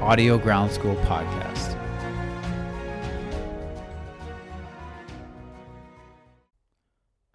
Audio Ground School podcast.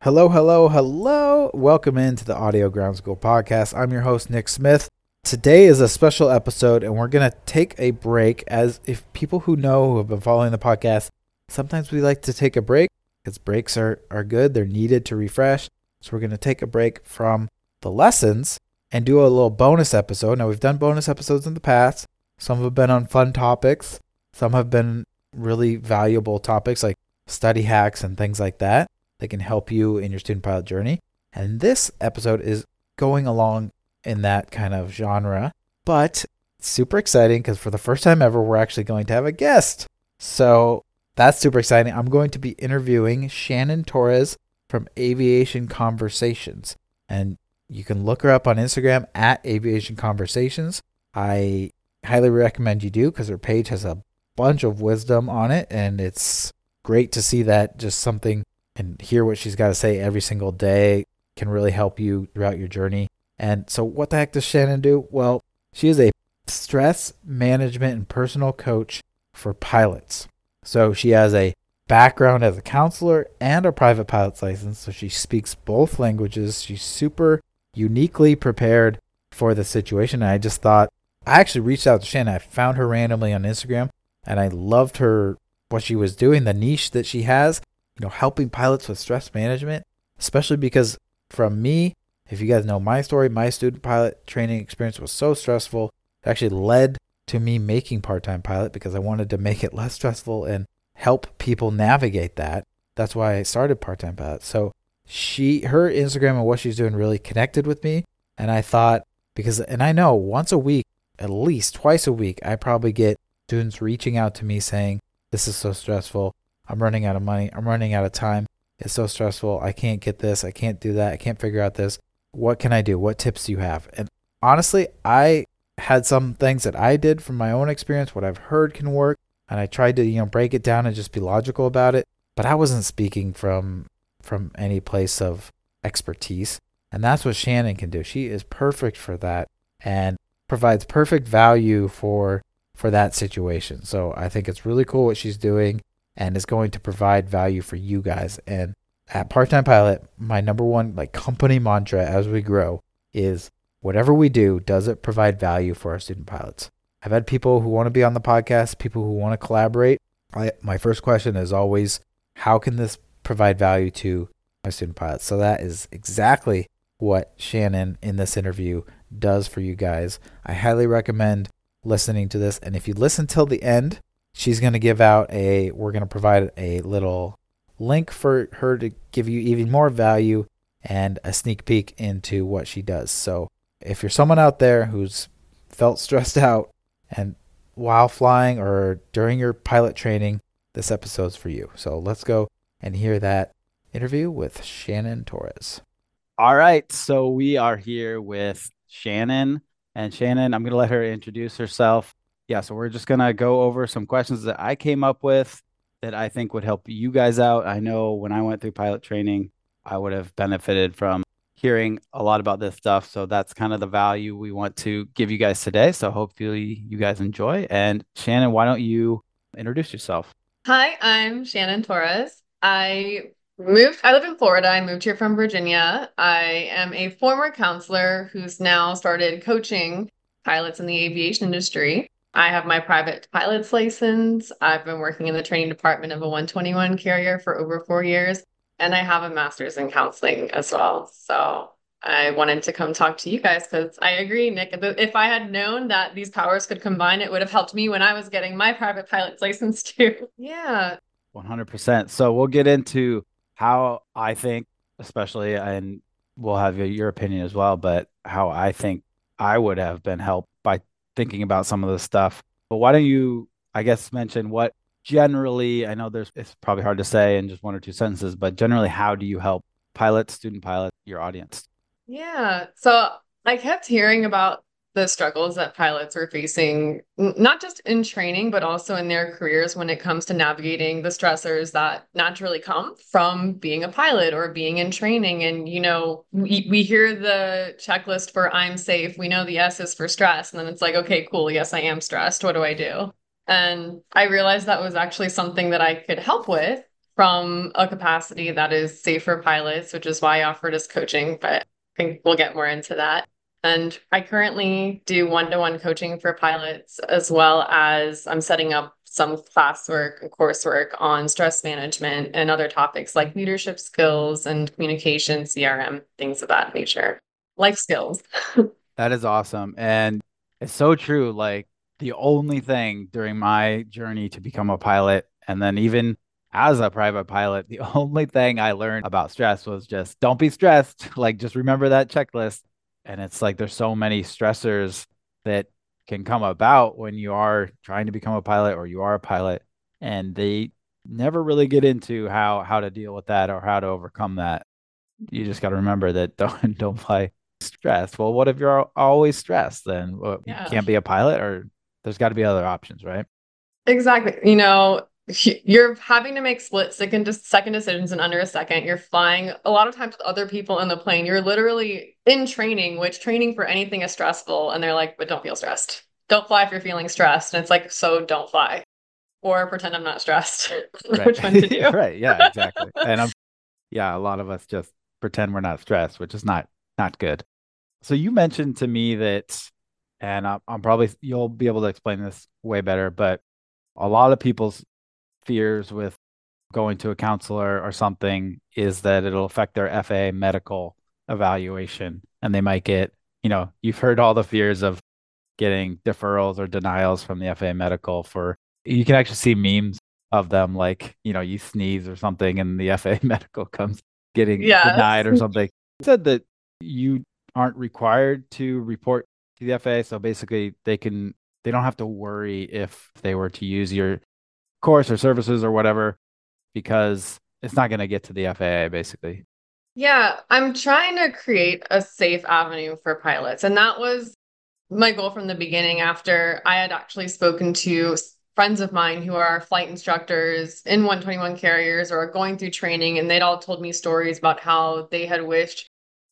Hello, hello, hello. Welcome into the Audio Ground School podcast. I'm your host, Nick Smith. Today is a special episode, and we're going to take a break. As if people who know who have been following the podcast, sometimes we like to take a break because breaks are, are good, they're needed to refresh. So, we're going to take a break from the lessons and do a little bonus episode. Now, we've done bonus episodes in the past, some have been on fun topics, some have been really valuable topics like study hacks and things like that that can help you in your student pilot journey. And this episode is going along in that kind of genre. But super exciting because for the first time ever, we're actually going to have a guest. So that's super exciting. I'm going to be interviewing Shannon Torres from Aviation Conversations. And you can look her up on Instagram at Aviation Conversations. I highly recommend you do because her page has a bunch of wisdom on it. And it's great to see that just something and hear what she's got to say every single day can really help you throughout your journey. And so, what the heck does Shannon do? Well, she is a stress management and personal coach for pilots. So, she has a background as a counselor and a private pilot's license. So, she speaks both languages. She's super uniquely prepared for the situation. And I just thought, I actually reached out to Shannon. I found her randomly on Instagram and I loved her, what she was doing, the niche that she has, you know, helping pilots with stress management, especially because from me, if you guys know my story, my student pilot training experience was so stressful. It actually led to me making part time pilot because I wanted to make it less stressful and help people navigate that. That's why I started part time pilot. So she, her Instagram and what she's doing really connected with me. And I thought, because, and I know once a week, at least twice a week, I probably get students reaching out to me saying, This is so stressful. I'm running out of money. I'm running out of time. It's so stressful. I can't get this. I can't do that. I can't figure out this what can I do? What tips do you have? And honestly, I had some things that I did from my own experience, what I've heard can work, and I tried to, you know, break it down and just be logical about it, but I wasn't speaking from from any place of expertise. And that's what Shannon can do. She is perfect for that and provides perfect value for for that situation. So I think it's really cool what she's doing and is going to provide value for you guys. And at Part Time Pilot, my number one like company mantra as we grow is whatever we do, does it provide value for our student pilots? I've had people who want to be on the podcast, people who want to collaborate. I, my first question is always, how can this provide value to my student pilots? So that is exactly what Shannon in this interview does for you guys. I highly recommend listening to this. And if you listen till the end, she's going to give out a, we're going to provide a little link for her to give you even more value and a sneak peek into what she does. So if you're someone out there who's felt stressed out and while flying or during your pilot training, this episode's for you. So let's go and hear that interview with Shannon Torres. All right. So we are here with Shannon. And Shannon, I'm going to let her introduce herself. Yeah. So we're just going to go over some questions that I came up with that I think would help you guys out. I know when I went through pilot training, I would have benefited from hearing a lot about this stuff. So that's kind of the value we want to give you guys today. So hopefully you guys enjoy. And Shannon, why don't you introduce yourself? Hi, I'm Shannon Torres. I moved, I live in Florida. I moved here from Virginia. I am a former counselor who's now started coaching pilots in the aviation industry. I have my private pilot's license. I've been working in the training department of a 121 carrier for over four years, and I have a master's in counseling as well. So I wanted to come talk to you guys because I agree, Nick. If I had known that these powers could combine, it would have helped me when I was getting my private pilot's license too. Yeah. 100%. So we'll get into how I think, especially, and we'll have your opinion as well, but how I think I would have been helped by thinking about some of this stuff. But why don't you, I guess, mention what generally, I know there's, it's probably hard to say in just one or two sentences, but generally, how do you help pilots, student pilots, your audience? Yeah. So I kept hearing about the struggles that pilots are facing, not just in training, but also in their careers when it comes to navigating the stressors that naturally come from being a pilot or being in training. And, you know, we, we hear the checklist for I'm safe. We know the S is for stress. And then it's like, okay, cool. Yes, I am stressed. What do I do? And I realized that was actually something that I could help with from a capacity that is safe for pilots, which is why I offered as coaching. But I think we'll get more into that. And I currently do one to one coaching for pilots, as well as I'm setting up some classwork and coursework on stress management and other topics like leadership skills and communication, CRM, things of that nature, life skills. that is awesome. And it's so true. Like the only thing during my journey to become a pilot, and then even as a private pilot, the only thing I learned about stress was just don't be stressed. Like, just remember that checklist and it's like there's so many stressors that can come about when you are trying to become a pilot or you are a pilot and they never really get into how how to deal with that or how to overcome that. You just got to remember that don't don't fly stressed. Well what if you're always stressed? Then well, yeah. you can't be a pilot or there's got to be other options right? Exactly. You know you're having to make split second second decisions in under a second. You're flying a lot of times with other people in the plane. You're literally in training which training for anything is stressful and they're like but don't feel stressed. Don't fly if you're feeling stressed. And it's like so don't fly or pretend i'm not stressed. Right. which one to do. Right. Yeah exactly. And i'm yeah a lot of us just pretend we're not stressed which is not not good. So you mentioned to me that and I'm, I'm probably you'll be able to explain this way better but a lot of people's fears with going to a counselor or something is that it'll affect their FAA medical evaluation and they might get, you know, you've heard all the fears of getting deferrals or denials from the FAA medical for you can actually see memes of them like, you know, you sneeze or something and the FAA medical comes getting denied or something. said that you aren't required to report to the FAA, so basically they can they don't have to worry if they were to use your course or services or whatever because it's not going to get to the FAA basically. Yeah, I'm trying to create a safe avenue for pilots. And that was my goal from the beginning after I had actually spoken to friends of mine who are flight instructors in 121 carriers or going through training and they'd all told me stories about how they had wished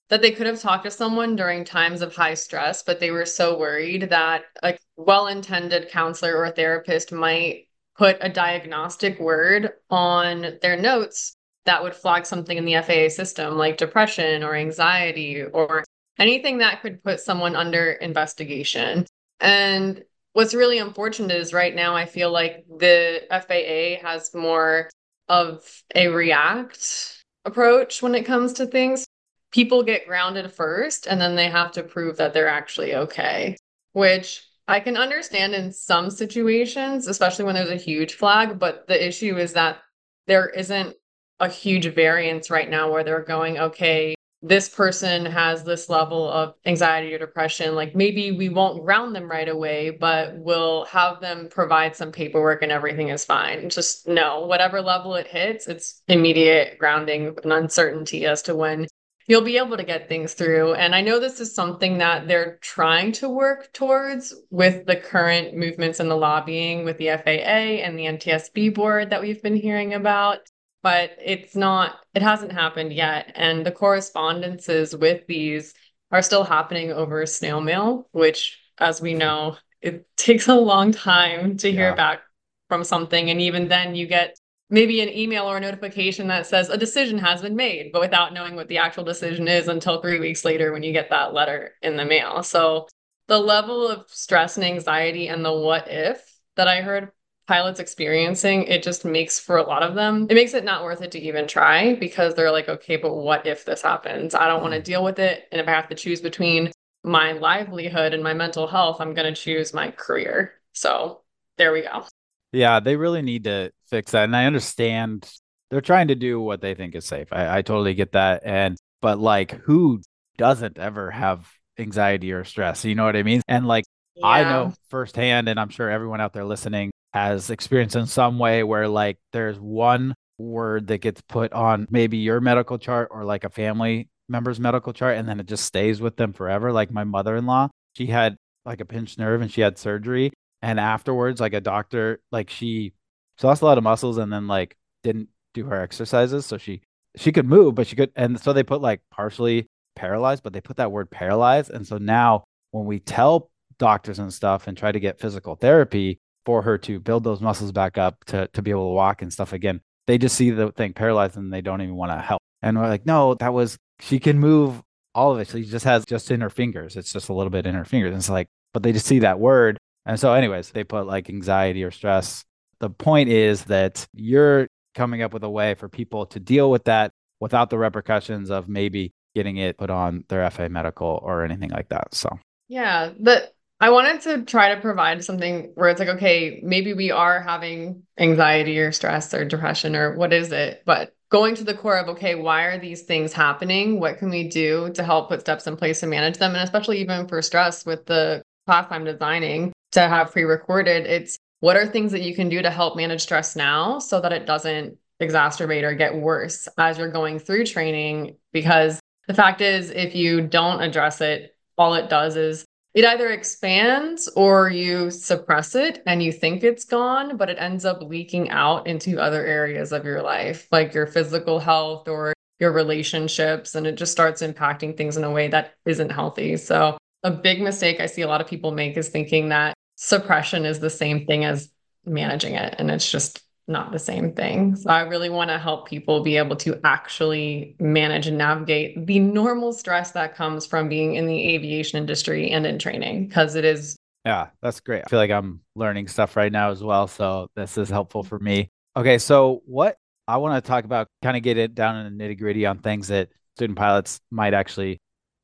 that they could have talked to someone during times of high stress but they were so worried that a well-intended counselor or therapist might put a diagnostic word on their notes that would flag something in the FAA system like depression or anxiety or anything that could put someone under investigation. And what's really unfortunate is right now I feel like the FAA has more of a react approach when it comes to things. People get grounded first and then they have to prove that they're actually okay, which I can understand in some situations, especially when there's a huge flag, but the issue is that there isn't a huge variance right now where they're going, okay, this person has this level of anxiety or depression. Like maybe we won't ground them right away, but we'll have them provide some paperwork and everything is fine. Just no, whatever level it hits, it's immediate grounding and uncertainty as to when you'll be able to get things through. And I know this is something that they're trying to work towards with the current movements in the lobbying with the FAA and the NTSB board that we've been hearing about. But it's not, it hasn't happened yet. And the correspondences with these are still happening over snail mail, which, as we know, it takes a long time to hear back from something. And even then, you get maybe an email or a notification that says a decision has been made, but without knowing what the actual decision is until three weeks later when you get that letter in the mail. So the level of stress and anxiety and the what if that I heard pilots experiencing, it just makes for a lot of them, it makes it not worth it to even try because they're like, okay, but what if this happens? I don't want to mm. deal with it. And if I have to choose between my livelihood and my mental health, I'm going to choose my career. So there we go. Yeah, they really need to fix that. And I understand they're trying to do what they think is safe. I, I totally get that. And, but like, who doesn't ever have anxiety or stress? You know what I mean? And like, yeah. I know firsthand, and I'm sure everyone out there listening has experienced in some way where like there's one word that gets put on maybe your medical chart or like a family member's medical chart and then it just stays with them forever. Like my mother in law, she had like a pinched nerve and she had surgery. And afterwards, like a doctor, like she, she lost a lot of muscles and then like didn't do her exercises. So she, she could move, but she could. And so they put like partially paralyzed, but they put that word paralyzed. And so now when we tell doctors and stuff and try to get physical therapy for her to build those muscles back up to, to be able to walk and stuff again, they just see the thing paralyzed and they don't even want to help. And we're like, no, that was, she can move all of it. She just has just in her fingers. It's just a little bit in her fingers. And it's like, but they just see that word. And so, anyways, they put like anxiety or stress. The point is that you're coming up with a way for people to deal with that without the repercussions of maybe getting it put on their FAA medical or anything like that. So, yeah, but I wanted to try to provide something where it's like, okay, maybe we are having anxiety or stress or depression or what is it? But going to the core of, okay, why are these things happening? What can we do to help put steps in place to manage them? And especially even for stress with the class I'm designing to have pre recorded, it's what are things that you can do to help manage stress now so that it doesn't exacerbate or get worse as you're going through training? Because the fact is, if you don't address it, all it does is it either expands or you suppress it and you think it's gone, but it ends up leaking out into other areas of your life, like your physical health or your relationships. And it just starts impacting things in a way that isn't healthy. So, a big mistake I see a lot of people make is thinking that suppression is the same thing as managing it. And it's just not the same thing. So I really want to help people be able to actually manage and navigate the normal stress that comes from being in the aviation industry and in training because it is. Yeah, that's great. I feel like I'm learning stuff right now as well. So this is helpful for me. Okay. So what I want to talk about, kind of get it down in the nitty gritty on things that student pilots might actually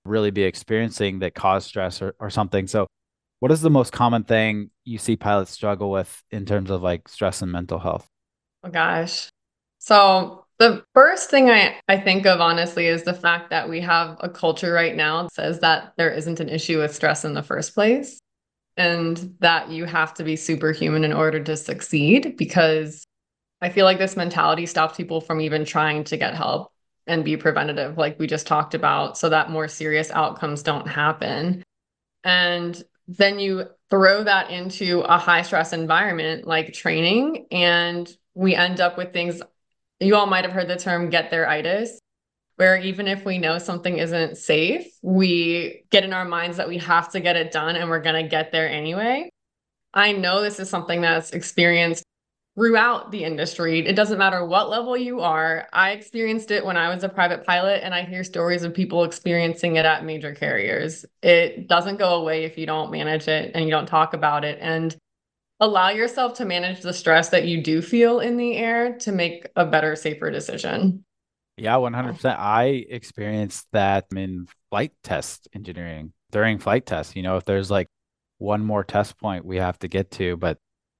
really be experiencing that cause stress or, or something. So what is the most common thing you see pilots struggle with in terms of like stress and mental health? Oh gosh. So the first thing I, I think of honestly is the fact that we have a culture right now that says that there isn't an issue with stress in the first place and that you have to be superhuman in order to succeed because I feel like this mentality stops people from even trying to get help and be preventative, like we just talked about, so that more serious outcomes don't happen. And then you throw that into a high stress environment like training, and we end up with things. You all might have heard the term get there itis, where even if we know something isn't safe, we get in our minds that we have to get it done and we're going to get there anyway. I know this is something that's experienced throughout the industry. It doesn't matter what level you are. I experienced it when I was a private pilot, and I hear stories of people experiencing it at major carriers. It doesn't go away if you don't manage it and you don't talk about it. And allow yourself to manage the stress that you do feel in the air to make a better, safer decision. Yeah, 100%. I experienced that in flight test engineering during flight tests. You know, if there's like one more test point we have to get to, but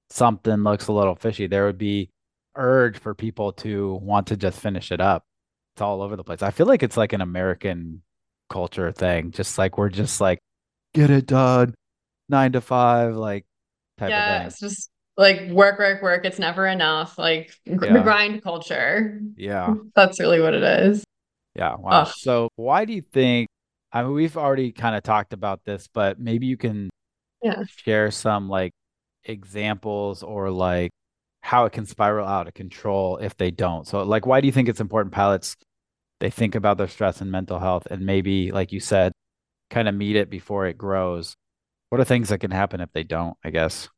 something looks a little fishy, there would be urge for people to want to just finish it up. It's all over the place. I feel like it's like an American culture thing. Just like we're just like, get it done, nine to five, like type yeah, of thing. It's just like work, work, work. It's never enough. Like yeah. the grind culture. Yeah. That's really what it is. Yeah. Wow. Ugh. So why do you think I mean we've already kind of talked about this, but maybe you can yeah. share some like examples or like how it can spiral out of control if they don't. So like why do you think it's important pilots they think about their stress and mental health and maybe like you said kind of meet it before it grows what are things that can happen if they don't, I guess?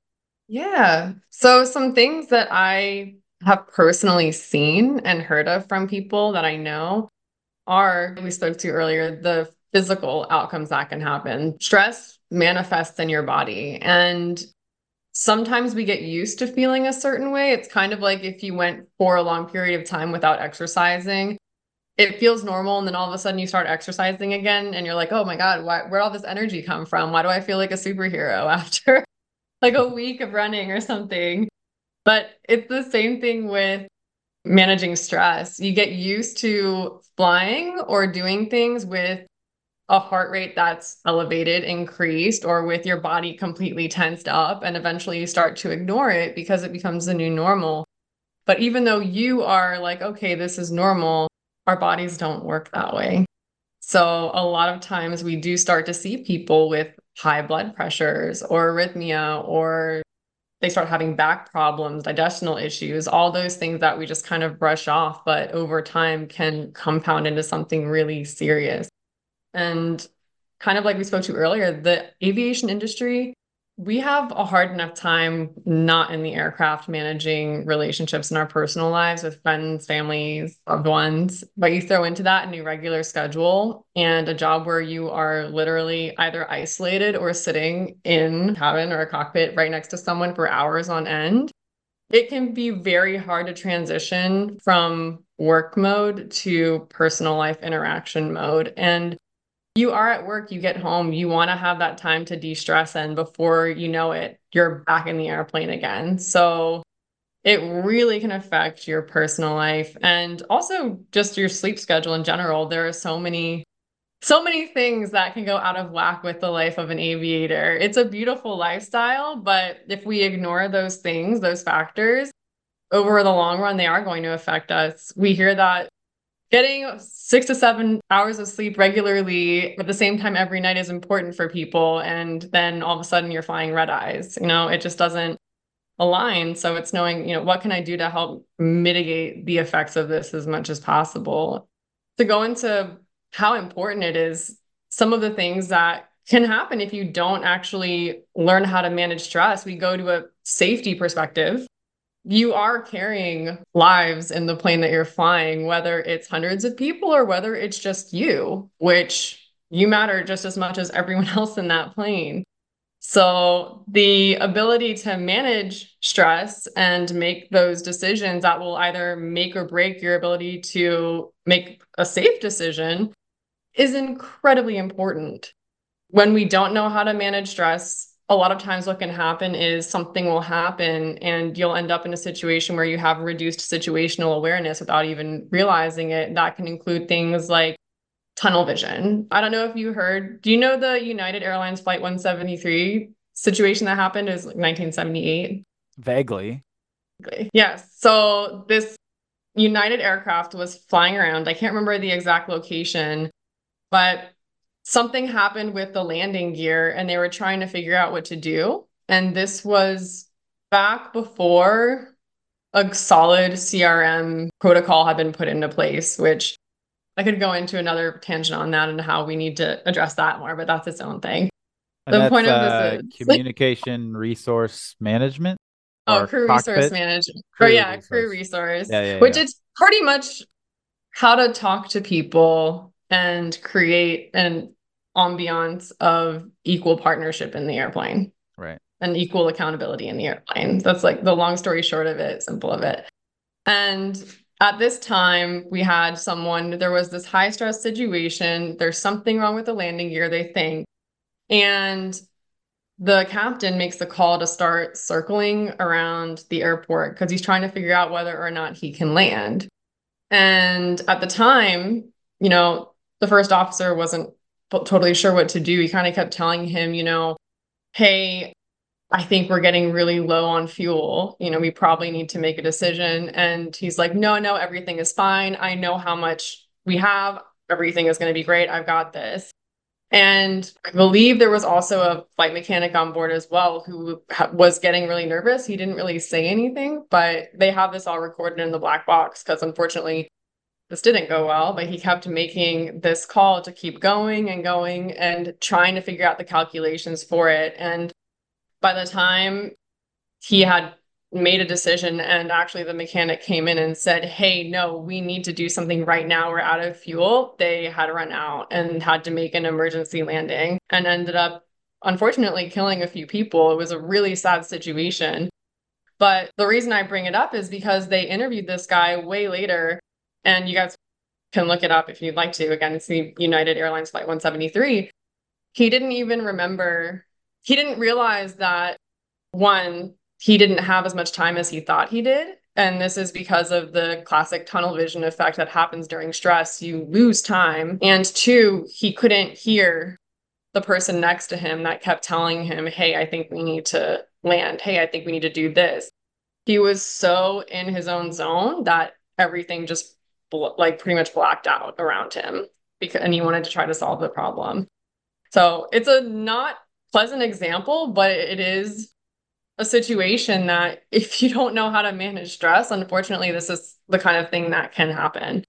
Yeah. So, some things that I have personally seen and heard of from people that I know are we spoke to earlier the physical outcomes that can happen. Stress manifests in your body. And sometimes we get used to feeling a certain way. It's kind of like if you went for a long period of time without exercising, it feels normal. And then all of a sudden you start exercising again and you're like, oh my God, why, where'd all this energy come from? Why do I feel like a superhero after like a week of running or something? But it's the same thing with managing stress. You get used to flying or doing things with a heart rate that's elevated, increased, or with your body completely tensed up. And eventually you start to ignore it because it becomes the new normal. But even though you are like, okay, this is normal, our bodies don't work that way. So a lot of times we do start to see people with high blood pressures or arrhythmia or they start having back problems, digestional issues, all those things that we just kind of brush off, but over time can compound into something really serious. And kind of like we spoke to earlier, the aviation industry, we have a hard enough time not in the aircraft managing relationships in our personal lives with friends, families, loved ones. But you throw into that a new regular schedule and a job where you are literally either isolated or sitting in a cabin or a cockpit right next to someone for hours on end. It can be very hard to transition from work mode to personal life interaction mode. And you are at work, you get home, you want to have that time to de stress, and before you know it, you're back in the airplane again. So it really can affect your personal life and also just your sleep schedule in general. There are so many. So many things that can go out of whack with the life of an aviator. It's a beautiful lifestyle, but if we ignore those things, those factors, over the long run, they are going to affect us. We hear that getting six to seven hours of sleep regularly at the same time every night is important for people. And then all of a sudden you're flying red eyes. You know, it just doesn't align. So it's knowing, you know, what can I do to help mitigate the effects of this as much as possible? To go into how important it is, some of the things that can happen if you don't actually learn how to manage stress. We go to a safety perspective you are carrying lives in the plane that you're flying, whether it's hundreds of people or whether it's just you, which you matter just as much as everyone else in that plane. So, the ability to manage stress and make those decisions that will either make or break your ability to make a safe decision is incredibly important. When we don't know how to manage stress, a lot of times what can happen is something will happen and you'll end up in a situation where you have reduced situational awareness without even realizing it. That can include things like tunnel vision. I don't know if you heard, do you know the United Airlines Flight 173 situation that happened is like 1978? Vaguely. Yes. So this United aircraft was flying around. I can't remember the exact location, but something happened with the landing gear and they were trying to figure out what to do. And this was back before a solid CRM protocol had been put into place, which I could go into another tangent on that and how we need to address that more, but that's its own thing. And the point of this uh, is communication resource management. Oh, crew cockpit? resource management. Crew oh, yeah, resource. crew resource. Yeah, yeah, which yeah. is pretty much how to talk to people and create an ambiance of equal partnership in the airplane. Right. And equal accountability in the airplane. That's like the long story short of it, simple of it. And at this time, we had someone, there was this high stress situation. There's something wrong with the landing gear, they think. And the captain makes the call to start circling around the airport because he's trying to figure out whether or not he can land. And at the time, you know, the first officer wasn't totally sure what to do. He kind of kept telling him, you know, hey, I think we're getting really low on fuel. You know, we probably need to make a decision. And he's like, no, no, everything is fine. I know how much we have. Everything is going to be great. I've got this. And I believe there was also a flight mechanic on board as well who was getting really nervous. He didn't really say anything, but they have this all recorded in the black box because unfortunately this didn't go well, but he kept making this call to keep going and going and trying to figure out the calculations for it. And by the time he had made a decision and actually the mechanic came in and said hey no we need to do something right now. We're out of fuel they had run out and had to make an emergency landing and ended up unfortunately killing a few people. It was a really sad situation. But the reason i bring it up is because they interviewed this guy way later and you guys can look it up if you'd like to again it's the united airlines flight 173 he didn't even remember he didn't realize that one he didn't have as much time as he thought he did. And this is because of the classic tunnel vision effect that happens during stress. You lose time. And two, he couldn't hear the person next to him that kept telling him, Hey, I think we need to land. Hey, I think we need to do this. He was so in his own zone that everything just like pretty much blacked out around him because and he wanted to try to solve the problem. So it's a not pleasant example, but it is a situation that if you don't know how to manage stress, unfortunately, this is the kind of thing that can happen.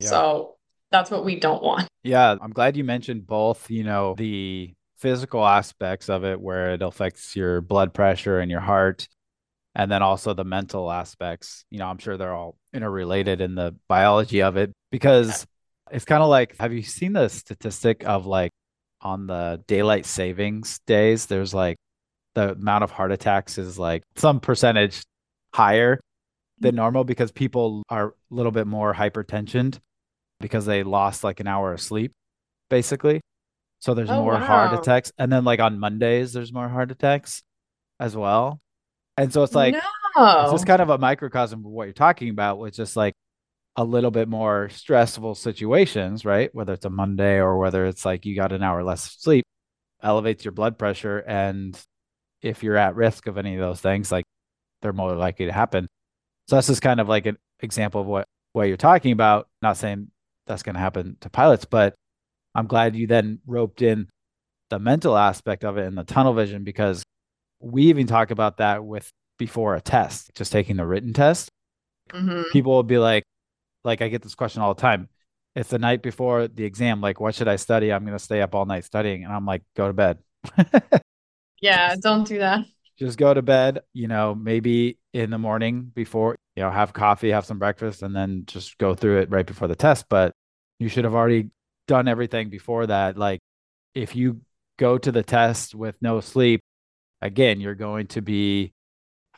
Yeah. So that's what we don't want. Yeah. I'm glad you mentioned both, you know, the physical aspects of it where it affects your blood pressure and your heart. And then also the mental aspects. You know, I'm sure they're all interrelated in the biology of it because it's kind of like have you seen the statistic of like on the daylight savings days, there's like the amount of heart attacks is like some percentage higher than mm-hmm. normal because people are a little bit more hypertensioned because they lost like an hour of sleep, basically. So there's oh, more wow. heart attacks. And then like on Mondays, there's more heart attacks as well. And so it's like no. it's just kind of a microcosm of what you're talking about, which is like a little bit more stressful situations, right? Whether it's a Monday or whether it's like you got an hour less sleep, elevates your blood pressure. And if you're at risk of any of those things, like they're more likely to happen. So that's just kind of like an example of what, what you're talking about. Not saying that's going to happen to pilots, but I'm glad you then roped in the mental aspect of it and the tunnel vision because we even talk about that with before a test, just taking the written test. Mm-hmm. People will be like, like I get this question all the time. It's the night before the exam. Like, what should I study? I'm going to stay up all night studying. And I'm like, go to bed. yeah, don't do that. Just go to bed, you know, maybe in the morning before, you know, have coffee, have some breakfast, and then just go through it right before the test. But you should have already done everything before that. Like, if you go to the test with no sleep, again, you're going to be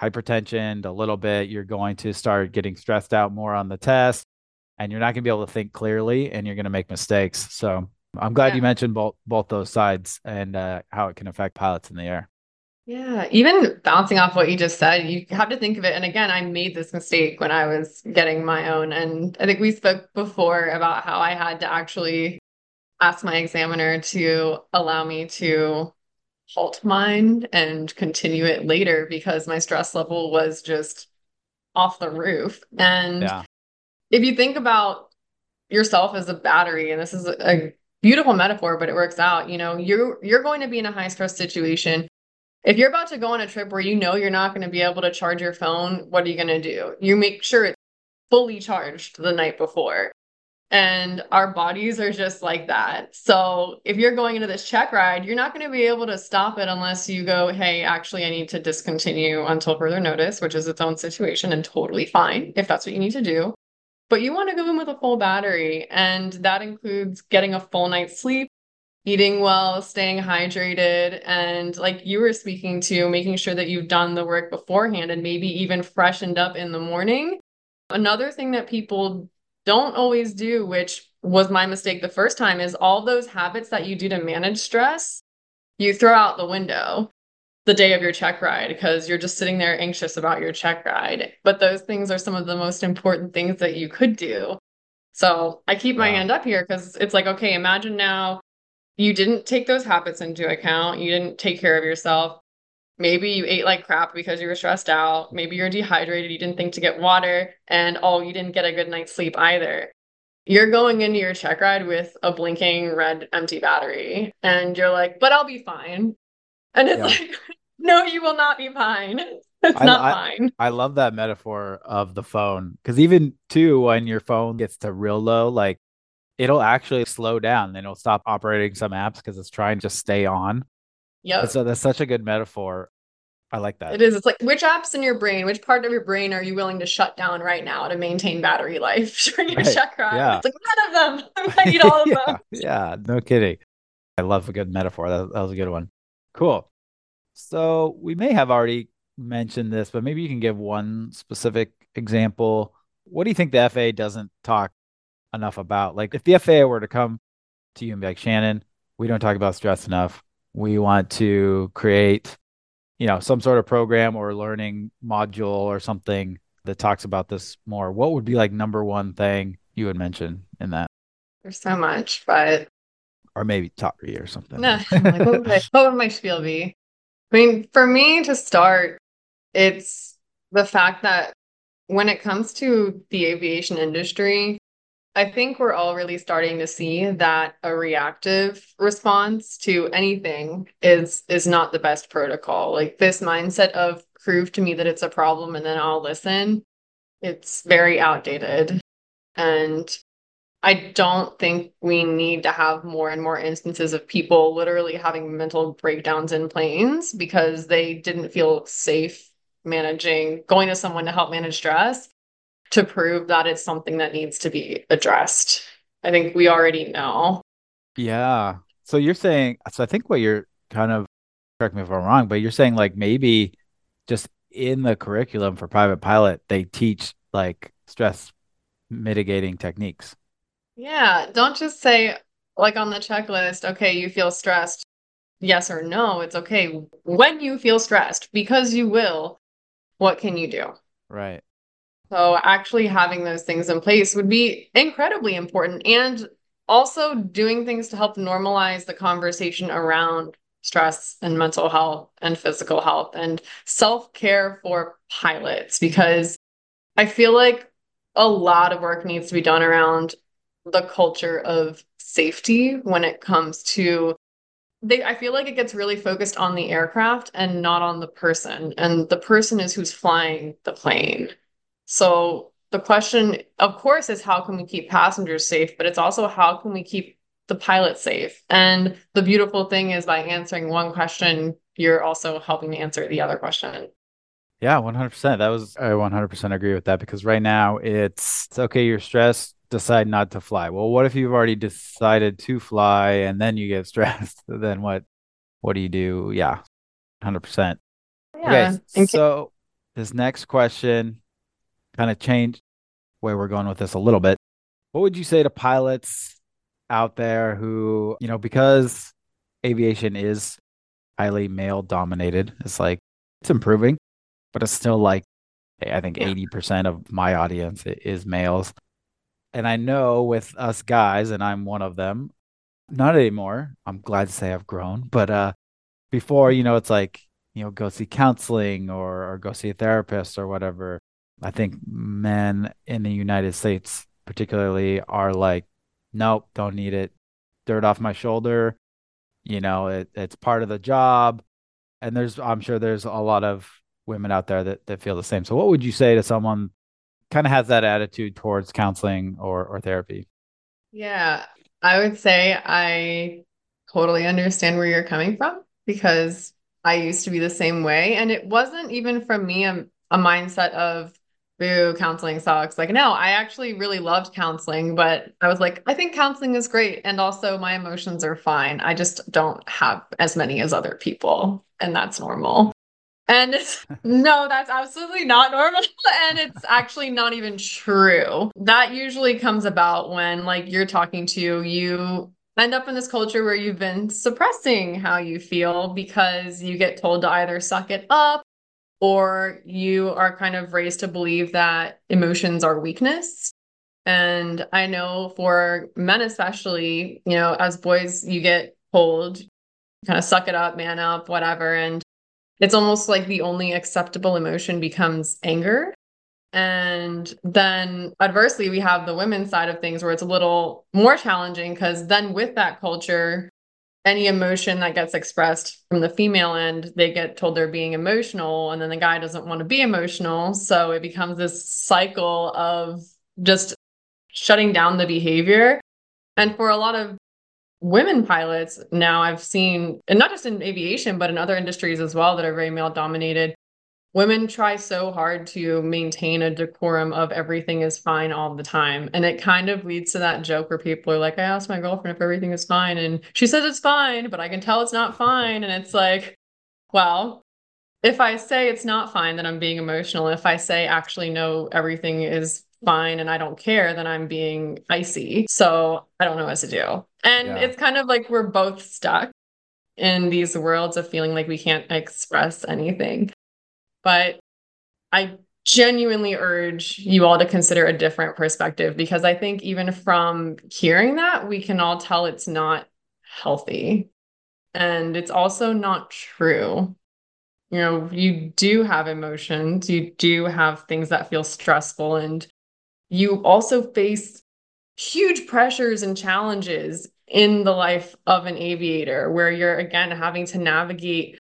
hypertension a little bit. You're going to start getting stressed out more on the test and you're not going to be able to think clearly and you're going to make mistakes. So I'm glad yeah. you mentioned both both those sides and uh, how it can affect pilots in the air. Yeah, even bouncing off what you just said, you have to think of it. And again, I made this mistake when I was getting my own. And I think we spoke before about how I had to actually ask my examiner to allow me to halt mine and continue it later because my stress level was just off the roof. And yeah if you think about yourself as a battery, and this is a beautiful metaphor, but it works out, you know, you're you're going to be in a high stress situation. If you're about to go on a trip where you know you're not going to be able to charge your phone, what are you going to do? You make sure it's fully charged the night before. And our bodies are just like that. So if you're going into this check ride, you're not going to be able to stop it unless you go, hey, actually, I need to discontinue until further notice, which is its own situation and totally fine if that's what you need to do but you want to go in with a full battery. And that includes getting a full night's sleep, eating well, staying hydrated, and like you were speaking to, making sure that you've done the work beforehand and maybe even freshened up in the morning. Another thing that people don't always do, which was my mistake the first time, is all those habits that you do to manage stress, you throw out the window the day of your check ride because you're just sitting there anxious about your check ride. But those things are some of the most important things that you could do. So I keep my wow. hand up here because it's like, okay, imagine now you didn't take those habits into account. You didn't take care of yourself. Maybe you ate like crap because you were stressed out. Maybe you're dehydrated. You didn't think to get water. And oh, you didn't get a good night's sleep either. You're going into your check ride with a blinking red empty battery. And you're like, but I'll be fine. And it's yeah. like, no, you will not be fine. It's I, not I, fine. I love that metaphor of the phone because even too, when your phone gets to real low, like it'll actually slow down and it'll stop operating some apps because it's trying to stay on. Yeah. So that's such a good metaphor. I like that. It is. It's like which apps in your brain, which part of your brain are you willing to shut down right now to maintain battery life during your Right. check ride? Yeah. It's like none of them. I need all of yeah, them. yeah, no kidding. I love a good metaphor. That, that was a good one. Cool. So we may have already mentioned this, but maybe you can give one specific example. What do you think the FAA doesn't talk enough about? Like if the FAA were to come to you and be like, Shannon, we don't talk about stress enough. We want to create, you know, some sort of program or learning module or something that talks about this more. What would be like number one thing you would mention in that? There's so much, but Or maybe top three or something. no. I'm like, what would, what would my spiel be? I mean, for me to start, it's the fact that when it comes to the aviation industry, I think we're all really starting to see that a reactive response to anything is is not the best protocol. Like this mindset of prove to me that it's a problem and then I'll listen, it's very outdated. And I don't think we need to have more and more instances of people literally having mental breakdowns in planes because they didn't feel safe managing going to someone to help manage stress to prove that it's something that needs to be addressed. I think we already know. Yeah. So you're saying, so I think what you're kind of, correct me if I'm wrong, but you're saying like maybe just in the curriculum for private pilot, they teach like stress mitigating techniques. Yeah, don't just say, like on the checklist, okay, you feel stressed, yes or no. It's okay when you feel stressed, because you will, what can you do? Right. So actually having those things in place would be incredibly important and also doing things to help normalize the conversation around stress and mental health and physical health and self-care for pilots because I feel like a lot of work needs to be done around the culture of safety when it comes to they I feel like it gets really focused on the aircraft and not on the person and the person is who's flying the plane. So the question, of course, is how can we keep passengers safe, but it's also how can we keep the pilot safe? And the beautiful thing is by answering one question, you're also helping to answer the other question. Yeah, 100%. That was, I 100% agree with that because right now it's, it's okay, you're stressed, decide not to fly. Well, what if you've already decided to fly and then you get stressed? then what, what do you do? Yeah, 100%. Yeah. Okay, so this next question kind of change where we're going with this a little bit. What would you say to pilots out there who, you know, because aviation is highly male dominated, it's like it's improving, but it's still like I think 80% of my audience is males. And I know with us guys, and I'm one of them, not anymore. I'm glad to say I've grown, but uh before, you know, it's like, you know, go see counseling or or go see a therapist or whatever. I think men in the United States particularly are like, nope, don't need it. Dirt off my shoulder. You know, it, it's part of the job. And there's I'm sure there's a lot of women out there that, that feel the same. So what would you say to someone kind of has that attitude towards counseling or or therapy? Yeah, I would say I totally understand where you're coming from because I used to be the same way. And it wasn't even from me a, a mindset of, boo, counseling sucks. Like, no, I actually really loved counseling, but I was like, I think counseling is great. And also, my emotions are fine. I just don't have as many as other people, and that's normal. And it's no, that's absolutely not normal. And it's actually not even true. That usually comes about when, like, you're talking to you end up in this culture where you've been suppressing how you feel because you get told to either suck it up or you are kind of raised to believe that emotions are weakness. And I know for men, especially, you know, as boys, you get told, kind of suck it up, man up, whatever. And it's almost like the only acceptable emotion becomes anger. And then adversely, we have the women's side of things where it's a little more challenging because then with that culture, any emotion that gets expressed from the female end, they get told they're being emotional, and then the guy doesn't want to be emotional. So it becomes this cycle of just shutting down the behavior. And for a lot of women pilots now I've seen, and not just in aviation, but in other industries as well that are very male dominated, women try so hard to maintain a decorum of everything is fine all the time. And it kind of leads to that joke where people are like, I asked my girlfriend if everything is fine, and she says it's fine, but I can tell it's not fine. And it's like, well, if I say it's not fine, then I'm being emotional. If I say actually no, everything is fine and I don't care, then I'm being icy. So I don't know what to do. And yeah. it's kind of like we're both stuck in these worlds of feeling like we can't express anything. But I genuinely urge you all to consider a different perspective because I think even from hearing that, we can all tell it's not healthy. And it's also not true. You know, you do have emotions, you do have things that feel stressful, and you also face huge pressures and challenges in the life of an aviator where you're again having to navigate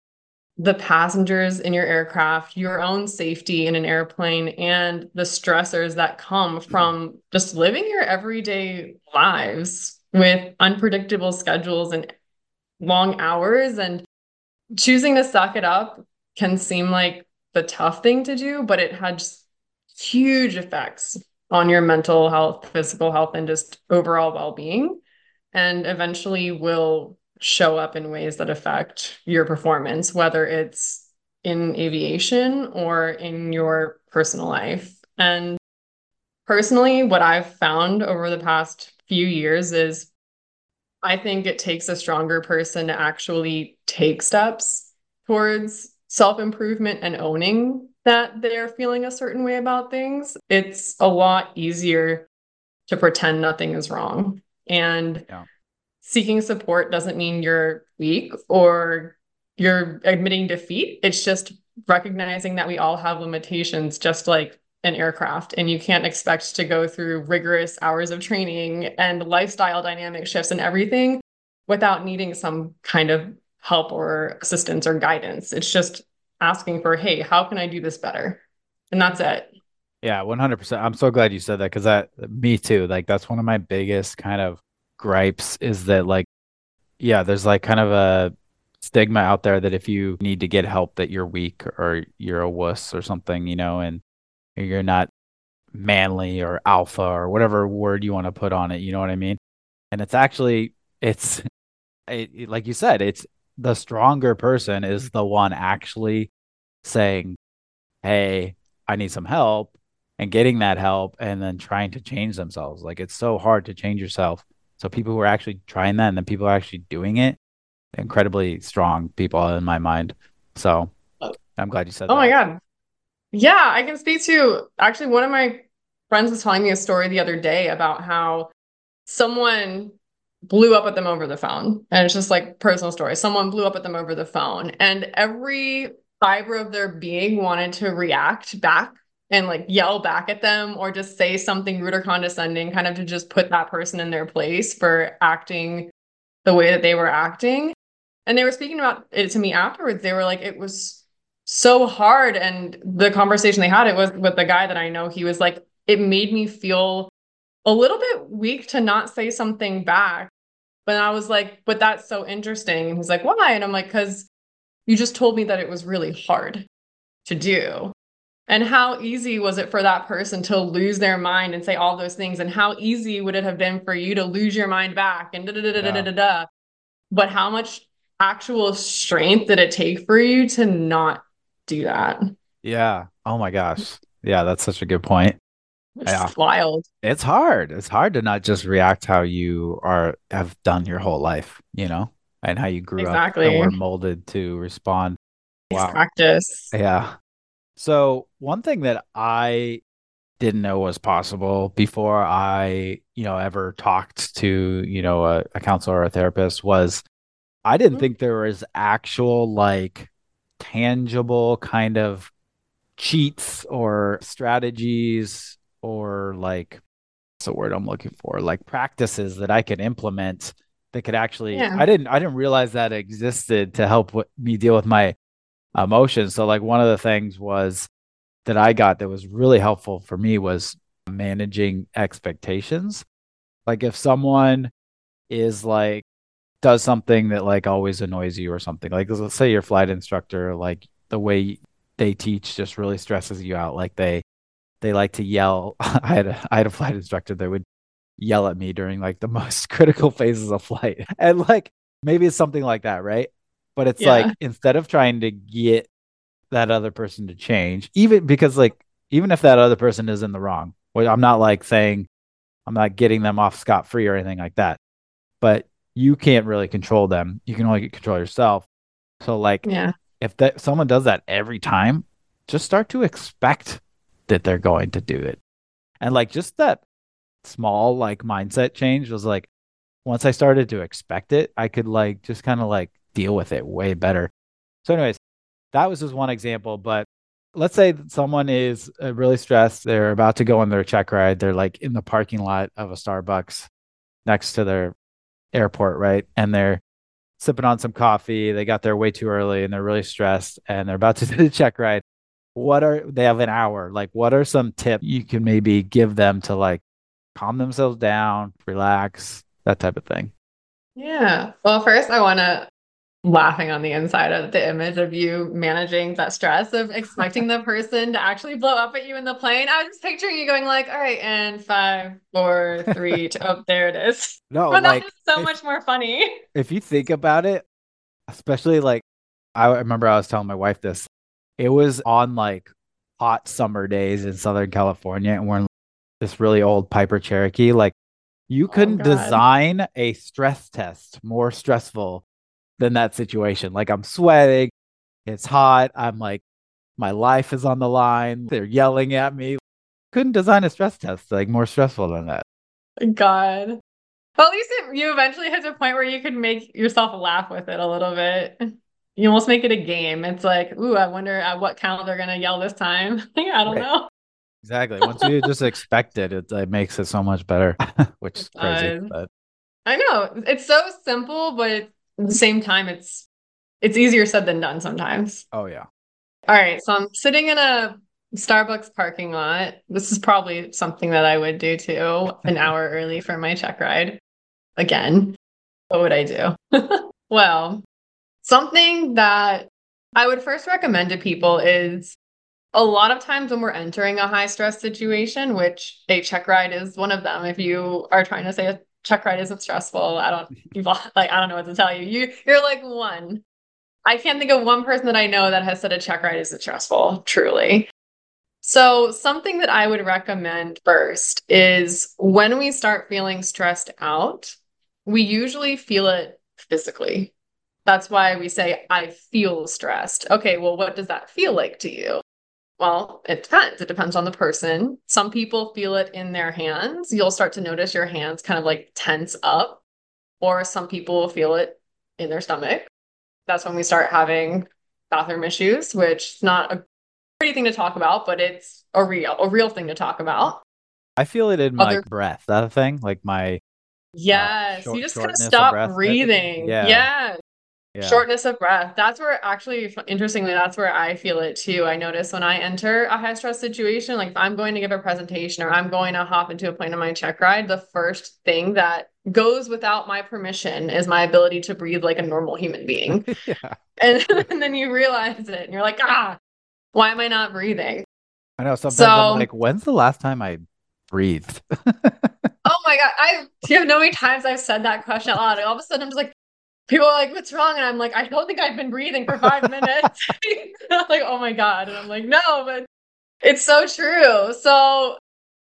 the passengers in your aircraft, your own safety in an airplane, and the stressors that come from just living your everyday lives with unpredictable schedules and long hours. And choosing to suck it up can seem like the tough thing to do, but it has huge effects on your mental health, physical health, and just overall well being. And eventually will show up in ways that affect your performance, whether it's in aviation or in your personal life. And personally, what I've found over the past few years is I think it takes a stronger person to actually take steps towards self improvement and owning that they're feeling a certain way about things. It's a lot easier to pretend nothing is wrong. And yeah seeking support doesn't mean you're weak or you're admitting defeat. It's just recognizing that we all have limitations, just like an aircraft, and you can't expect to go through rigorous hours of training and lifestyle dynamic shifts and everything without needing some kind of help or assistance or guidance. It's just asking for, hey, how can I do this better? And that's it. Yeah, 100%. I'm so glad you said that because that, me too. Like, that's one of my biggest kind of gripes is that like yeah there's like kind of a stigma out there that if you need to get help that you're weak or you're a wuss or something you know and you're not manly or alpha or whatever word you want to put on it you know what i mean? And it's actually it's it, like you said it's the stronger person is the one actually saying hey i need some help and getting that help and then trying to change themselves. Like it's so hard to change yourself so people who are actually trying that and then people are actually doing it, incredibly strong people in my mind. So I'm glad you said oh that. my God. Yeah, I can speak to actually one of my friends was telling me a story the other day about how someone blew up at them over the phone. And it's just like personal story. Someone blew up at them over the phone and every fiber of their being wanted to react back and like yell back at them or just say something rude or condescending, kind of to just put that person in their place for acting the way that they were acting. And they were speaking about it to me afterwards. They were like, it was so hard. And the conversation they had, it was with the guy that I know, he was like, it made me feel a little bit weak to not say something back. But I was like, but that's so interesting. And he's like, why? And I'm like, because you just told me that it was really hard to do. And how easy was it for that person to lose their mind and say all those things? And how easy would it have been for you to lose your mind back and da da da da da da da? But how much actual strength did it take for you to not do that? Yeah. Oh my gosh. Yeah, that's such a good point. It's yeah. wild. It's hard. It's hard to not just react how you are have done your whole life, you know, and how you grew exactly. up and were molded to respond. Wow. Practice. Yeah. So one thing that I didn't know was possible before I, you know, ever talked to, you know, a, a counselor or a therapist was I didn't mm-hmm. think there was actual like tangible kind of cheats or strategies or like what's the word I'm looking for? Like practices that I could implement that could actually yeah. I didn't I didn't realize that existed to help me deal with my emotions. So like one of the things was that I got that was really helpful for me was managing expectations. Like if someone is like does something that like always annoys you or something. Like let's say your flight instructor, like the way they teach just really stresses you out. Like they they like to yell. I had a I had a flight instructor that would yell at me during like the most critical phases of flight. And like maybe it's something like that, right? But it's Yeah. like instead of trying to get that other person to change, even because like even if that other person is in the wrong, well, I'm not like saying I'm not getting them off scot free or anything like that. But you can't really control them. You can only control yourself. So like Yeah. if that someone does that every time, just start to expect that they're going to do it. And like just that small like mindset change was like once I started to expect it, I could like just kind of like deal with it way better. So anyways, that was just one example, but let's say someone is uh, really stressed, they're about to go on their check ride, they're like in the parking lot of a Starbucks next to their airport, right? And they're sipping on some coffee. They got there way too early and they're really stressed and they're about to do the check ride. What are they have an hour? Like, what are some tips you can maybe give them to like calm themselves down, relax, that type of thing? Yeah. Well, first, I want to laughing on the inside of the image of you managing that stress of expecting the person to actually blow up at you in the plane. I was just picturing you going like, all right, and five, four, three, two. Oh, there it is. No, But like that is so if- much more funny. if you think about it, especially like I remember I was telling my wife this. It was on like hot summer days in Southern California, and we're in this really old Piper Cherokee. Like you oh, couldn't God. design a stress test more stressful than that situation. Like I'm sweating, it's hot. I'm like, my life is on the line. They're yelling at me. Couldn't design a stress test like more stressful than that. God. Well, at least it, you eventually hit a point where you could make yourself laugh with it a little bit. You almost make it a game. It's like, ooh, I wonder at what count they're gonna yell this time. I don't Right. know. Exactly. Once you just expect it, it, it makes it so much better, which is crazy. But I know. It's so simple, but at the same time, it's it's easier said than done sometimes. oh yeah. All right, so I'm sitting in a Starbucks parking lot. This is probably something that I would do too, an hour early for my check ride. Again, what would I do? well, something that I would first recommend to people is a lot of times when we're entering a high stress situation, which a check ride is one of them. If you are trying to say check ride isn't stressful, I don't like I don't know what to tell you. You you're like one. I can't think of one person that I know that has said a check ride isn't stressful, truly. So, something that I would recommend first is when we start feeling stressed out, we usually feel it physically. That's why we say, I feel stressed. Okay, well, what does that feel like to you? Well, it depends. It depends on the person. Some people feel it in their hands. You'll start to notice your hands kind of like tense up, or some people will feel it in their stomach. That's when we start having bathroom issues, which is not a pretty thing to talk about, but it's a real a real thing to talk about. I feel it in my Other- breath. That a thing? Like my uh, Yes, short- you just kind of stop breath type of thing? breathing. Yeah. Yeah. Yeah. Shortness of breath. That's where actually, interestingly, that's where I feel it too. I notice when I enter a high stress situation, like if I'm going to give a presentation or I'm going to hop into a plane on my check ride, the first thing that goes without my permission is my ability to breathe like a normal human being. yeah. And, and then you realize it and you're like, ah, why am I not breathing? I know sometimes I'm So- like, when's the last time I breathed? Oh my God. I do you know how many times I've said that question out loud? All of a sudden I'm just like, people are like, what's wrong? And I'm like, I don't think I've been breathing for five minutes. like, oh my God. And I'm like, no, but it's so true. So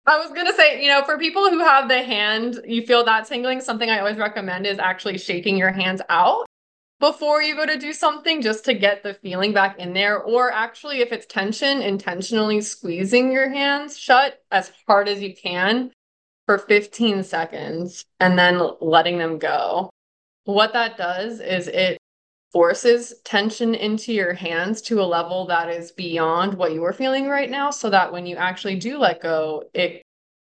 I was gonna say, you know, for people who have the hand, you feel that tingling, something I always recommend is actually shaking your hands out before you go to do something just to get the feeling back in there. Or actually, if it's tension, intentionally squeezing your hands shut as hard as you can for 15 seconds and then letting them go. What that does is it forces tension into your hands to a level that is beyond what you are feeling right now, so that when you actually do let go, it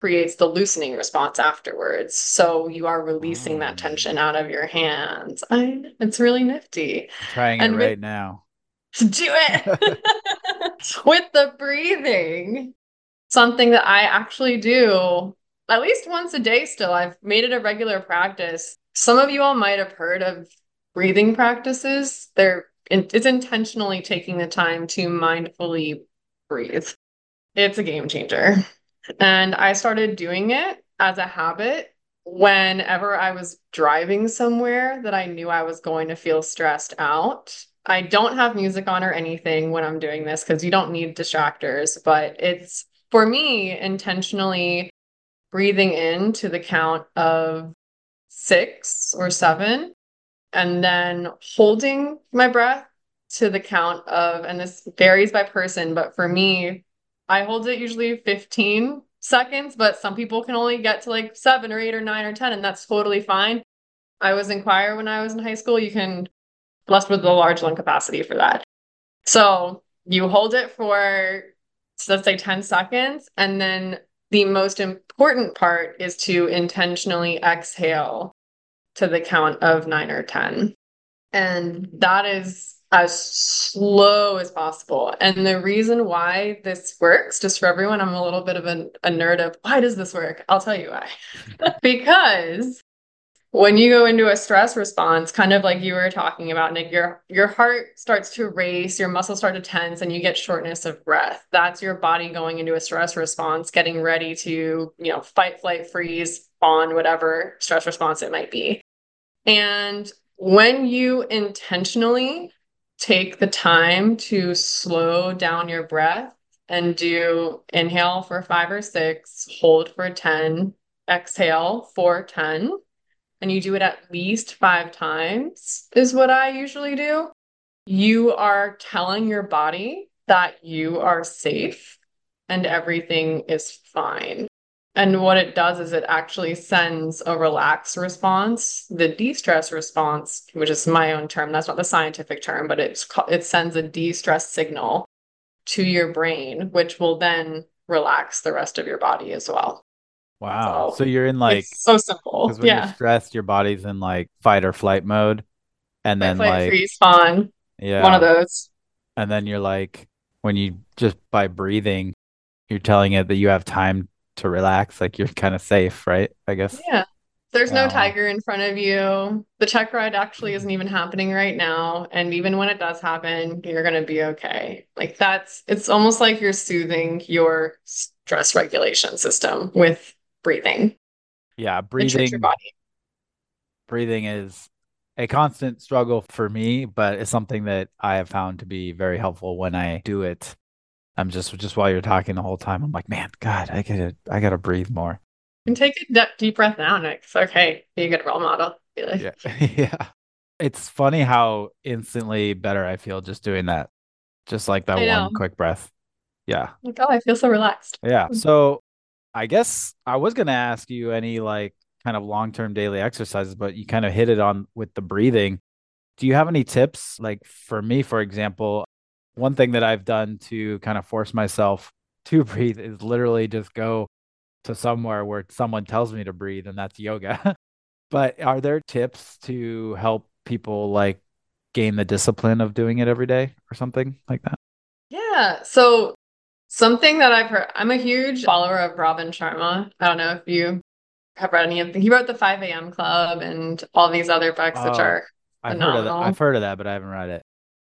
creates the loosening response afterwards. So you are releasing that Oh. tension out of your hands. I, it's really nifty. I'm trying And it with- right now. Do it with the breathing. Something that I actually do at least once a day still. I've made it a regular practice some of you all might have heard of breathing practices. They're it's intentionally taking the time to mindfully breathe. It's a game changer. And I started doing it as a habit whenever I was driving somewhere that I knew I was going to feel stressed out. I don't have music on or anything when I'm doing this because you don't need distractors, but it's for me intentionally breathing in to the count of six or mm-hmm. seven and then holding my breath to the count of, and this varies by person, but for me, I hold it usually 15 seconds, but some people can only get to like seven or eight or nine or 10, and that's totally fine. I was in choir when I was in high school. You can, blessed with a large lung capacity for that. So you hold it for, so let's say 10 seconds, and then the most important part is to intentionally exhale to the count of nine or 10. And that is as slow as possible. And the reason why this works, just for everyone, I'm a little bit of a, a nerd of why does this work? I'll tell you why. because when you go into a stress response, kind of like you were talking about, Nick, your your heart starts to race, your muscles start to tense, and you get shortness of breath. That's your body going into a stress response, getting ready to, you know, fight, flight, freeze, fawn, whatever stress response it might be. And when you intentionally take the time to slow down your breath and do inhale for five or six, hold for 10, exhale for 10, and you do it at least five times, is what I usually do. You are telling your body that you are safe and everything is fine. And what it does is it actually sends a relaxed response, the de-stress response, which is my own term. That's not the scientific term, but it's it sends a de-stress signal to your brain, which will then relax the rest of your body as well. Wow. So, so you're in like so simple. When yeah. you're stressed, your body's in like fight or flight mode. And then fight, like freeze, fawn. Yeah. One of those. And then you're like when you just by breathing, you're telling it that you have time to relax, like you're kind of safe, right? I guess. Yeah. There's no um, tiger in front of you. The check ride actually isn't even happening right now. And even when it does happen, you're going to be okay. Like that's, it's almost like you're soothing your stress regulation system with breathing. Yeah. Breathing. Your body. Breathing is a constant struggle for me, but it's something that I have found to be very helpful when I do it. I'm just just while you're talking the whole time, I'm like, man, God, I gotta I gotta breathe more. And take a deep breath now, Nick. It's okay. Be a good role model. Like... Yeah. yeah. It's funny how instantly better I feel just doing that. Just like that one quick breath. Yeah. Like, oh, I feel so relaxed. Yeah. So I guess I was gonna ask you any like kind of long term daily exercises, but you kind of hit it on with the breathing. Do you have any tips? Like for me, for example, one thing that I've done to kind of force myself to breathe is literally just go to somewhere where someone tells me to breathe, and that's yoga. but are there tips to help people like gain the discipline of doing it every day or something like that? Yeah. So something that I've heard, I'm a huge follower of Robin Sharma. I don't know if you have read any of them. He wrote the 5 a.m. Club and all these other books, oh, which are I've phenomenal. heard of that. I've heard of that, but I haven't read it.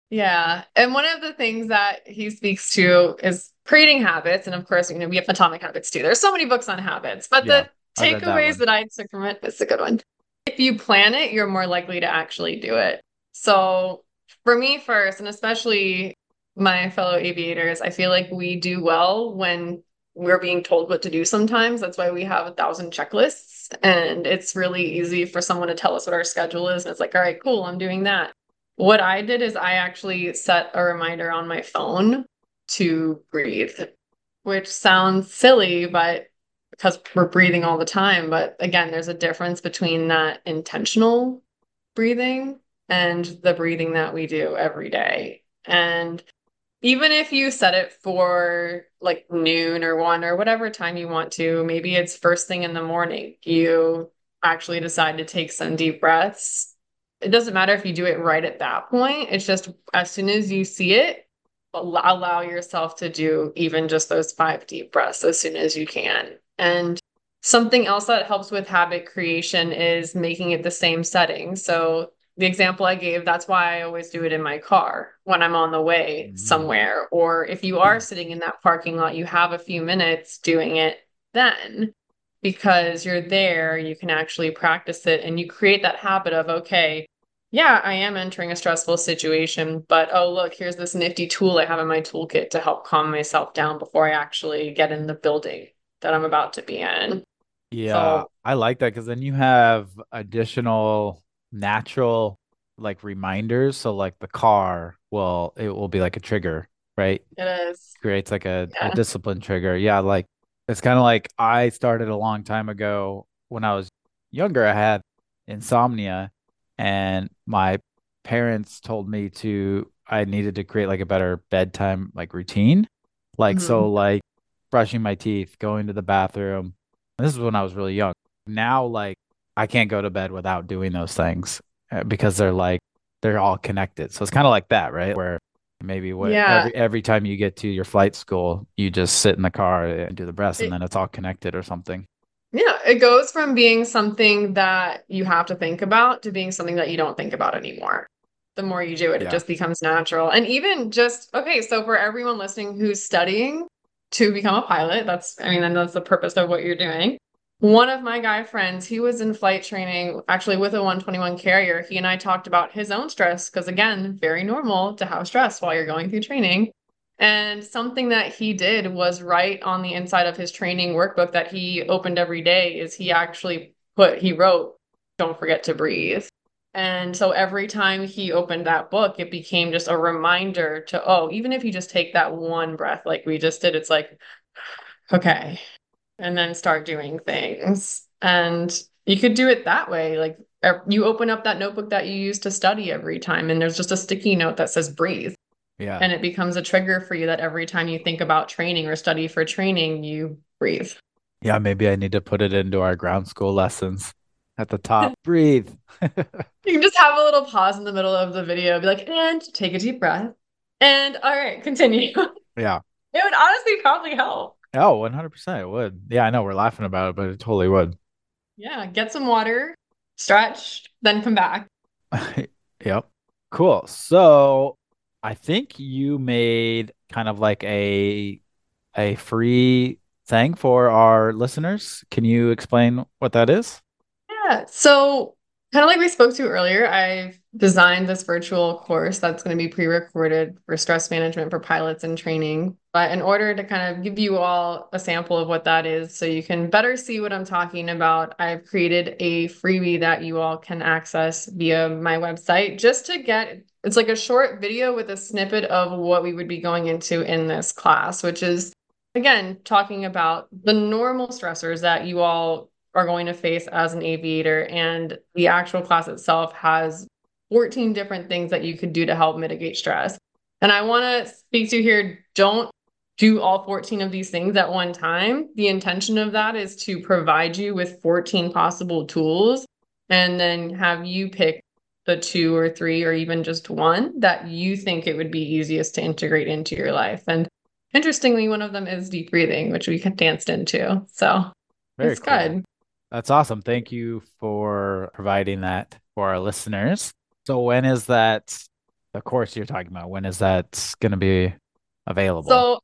Yeah. And one of the things that he speaks to is creating habits. And of course, you know, we have atomic habits too. There's so many books on habits, but yeah, the takeaways that, that I took from it is a good one. If you plan it, you're more likely to actually do it. So for me first, and especially my fellow aviators, I feel like we do well when we're being told what to do sometimes. That's why we have a thousand checklists. And it's really easy for someone to tell us what our schedule is. And it's like, all right, cool, I'm doing that. What I did is I actually set a reminder on my phone to breathe, which sounds silly, but because we're breathing all the time. But again, there's a difference between that intentional breathing and the breathing that we do every day. And even if you set it for like noon or one or whatever time you want to, maybe it's first thing in the morning, you actually decide to take some deep breaths it doesn't matter if you do it right at that point. It's just as soon as you see it, allow yourself to do even just those five deep breaths as soon as you can. And Something else that helps with habit creation is making it the same setting. So the example I gave, that's why I always do it in my car when I'm on the way mm-hmm. somewhere. Or if you are sitting in that parking lot, you have a few minutes doing it then because you're there, you can actually practice it and you create that habit of, okay, yeah, I am entering a stressful situation, but oh, look, here's this nifty tool I have in my toolkit to help calm myself down before I actually get in the building that I'm about to be in. Yeah, so, I like that because then you have additional natural like reminders. So, like the car will, it will be like a trigger, right? It is. Creates like a, yeah. a discipline trigger. Yeah, like it's kind of like I started a long time ago when I was younger. I had insomnia, and my parents told me to I needed to create like a better bedtime like routine. Like mm-hmm. so like brushing my teeth, going to the bathroom. This is when I was really young. Now like I can't go to bed without doing those things uh, because they're like they're all connected. So it's kind of like that, right? Where maybe what yeah. every every time you get to your flight school, you just sit in the car and do the breaths, and then it's all connected or something. Yeah, it goes from being something that you have to think about to being something that you don't think about anymore. The more you do it, yeah. it just becomes natural. And even just, okay, so for everyone listening who's studying to become a pilot, that's, I mean, that's the purpose of what you're doing. One of my guy friends, he was in flight training actually with a 121 carrier. He and I talked about his own stress because, again, very normal to have stress while you're going through training. And something that he did was write on the inside of his training workbook that he opened every day is he actually put, he wrote, don't forget to breathe. And so every time he opened that book, it became just a reminder to, oh, even if you just take that one breath like we just did, it's like, okay, and then start doing things. And you could do it that way. Like you open up that notebook that you use to study every time, and there's just a sticky note that says breathe. Yeah. And it becomes a trigger for you that every time you think about training or study for training, you breathe. Yeah, maybe I need to put it into our ground school lessons at the top. breathe. you can just have a little pause in the middle of the video, be like, and take a deep breath. And all right, continue. Yeah. It would honestly probably help. Oh, 100% it would. Yeah, I know we're laughing about it, but it totally would. Yeah, get some water, stretch, then come back. yep. Cool. So, I think you made kind of like a a free thing for our listeners. Can you explain what that is? Yeah. So, kind of like we spoke to earlier, I've designed this virtual course that's going to be pre-recorded for stress management for pilots and training. But in order to kind of give you all a sample of what that is so you can better see what I'm talking about, I've created a freebie that you all can access via my website just to get it's like a short video with a snippet of what we would be going into in this class, which is again talking about the normal stressors that you all are going to face as an aviator and the actual class itself has 14 different things that you could do to help mitigate stress. And I want to speak to here don't do all 14 of these things at one time. The intention of that is to provide you with 14 possible tools and then have you pick the two or three or even just one that you think it would be easiest to integrate into your life. And interestingly, one of them is deep breathing, which we danced into. So Very it's cool. good. That's awesome. Thank you for providing that for our listeners. So when is that the course you're talking about? When is that going to be available? So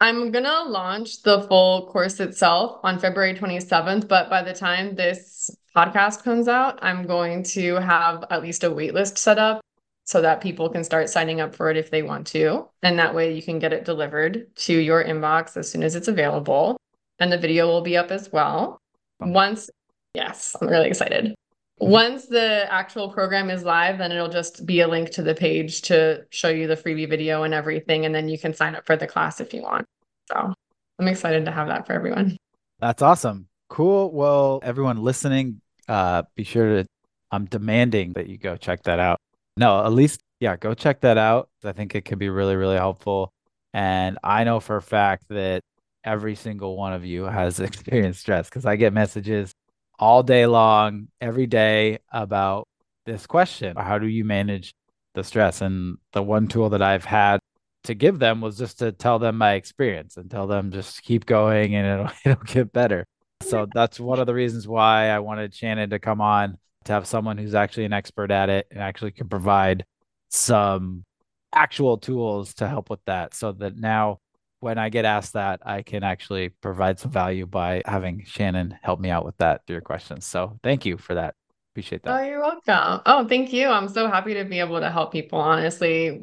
I'm going to launch the full course itself on February 27th, but by the time this podcast comes out, I'm going to have at least a waitlist set up so that people can start signing up for it if they want to. And that way you can get it delivered to your inbox as soon as it's available. And the video will be up as well. Once, yes, I'm really excited. Once the actual program is live, then it'll just be a link to the page to show you the freebie video and everything. And then you can sign up for the class if you want. So I'm excited to have that for everyone. That's awesome. Cool. Well, everyone listening, uh, be sure to, I'm demanding that you go check that out. No, at least, yeah, go check that out. I think it could be really, really helpful. And I know for a fact that every single one of you has experienced stress because I get messages all day long, every day about this question How do you manage the stress? And the one tool that I've had to give them was just to tell them my experience and tell them just keep going and it'll, it'll get better. So that's one of the reasons why I wanted Shannon to come on to have someone who's actually an expert at it and actually can provide some actual tools to help with that so that now when I get asked that, I can actually provide some value by having Shannon help me out with that through your questions. So thank you for that. Appreciate oh, that. Oh, you're welcome. Oh, thank you. I'm so happy to be able to help people. Honestly,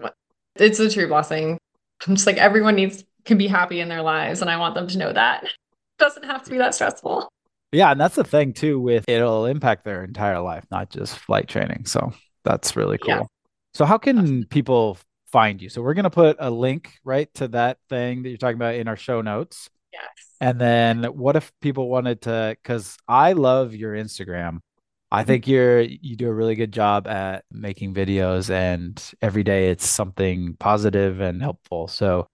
it's a true blessing. I'm just like everyone needs can be happy in their lives, and I want them to know that it doesn't have to be that stressful. Yeah, and that's the thing too. With it'll impact their entire life, not just flight training. So that's really cool. Yeah. So how can people find you? So we're gonna put a link right to that thing that you're talking about in our show notes. Yes. And then what if people wanted to? Because I love your Instagram. I think mm-hmm. you're you do a really good job at making videos and every day it's something positive and helpful. So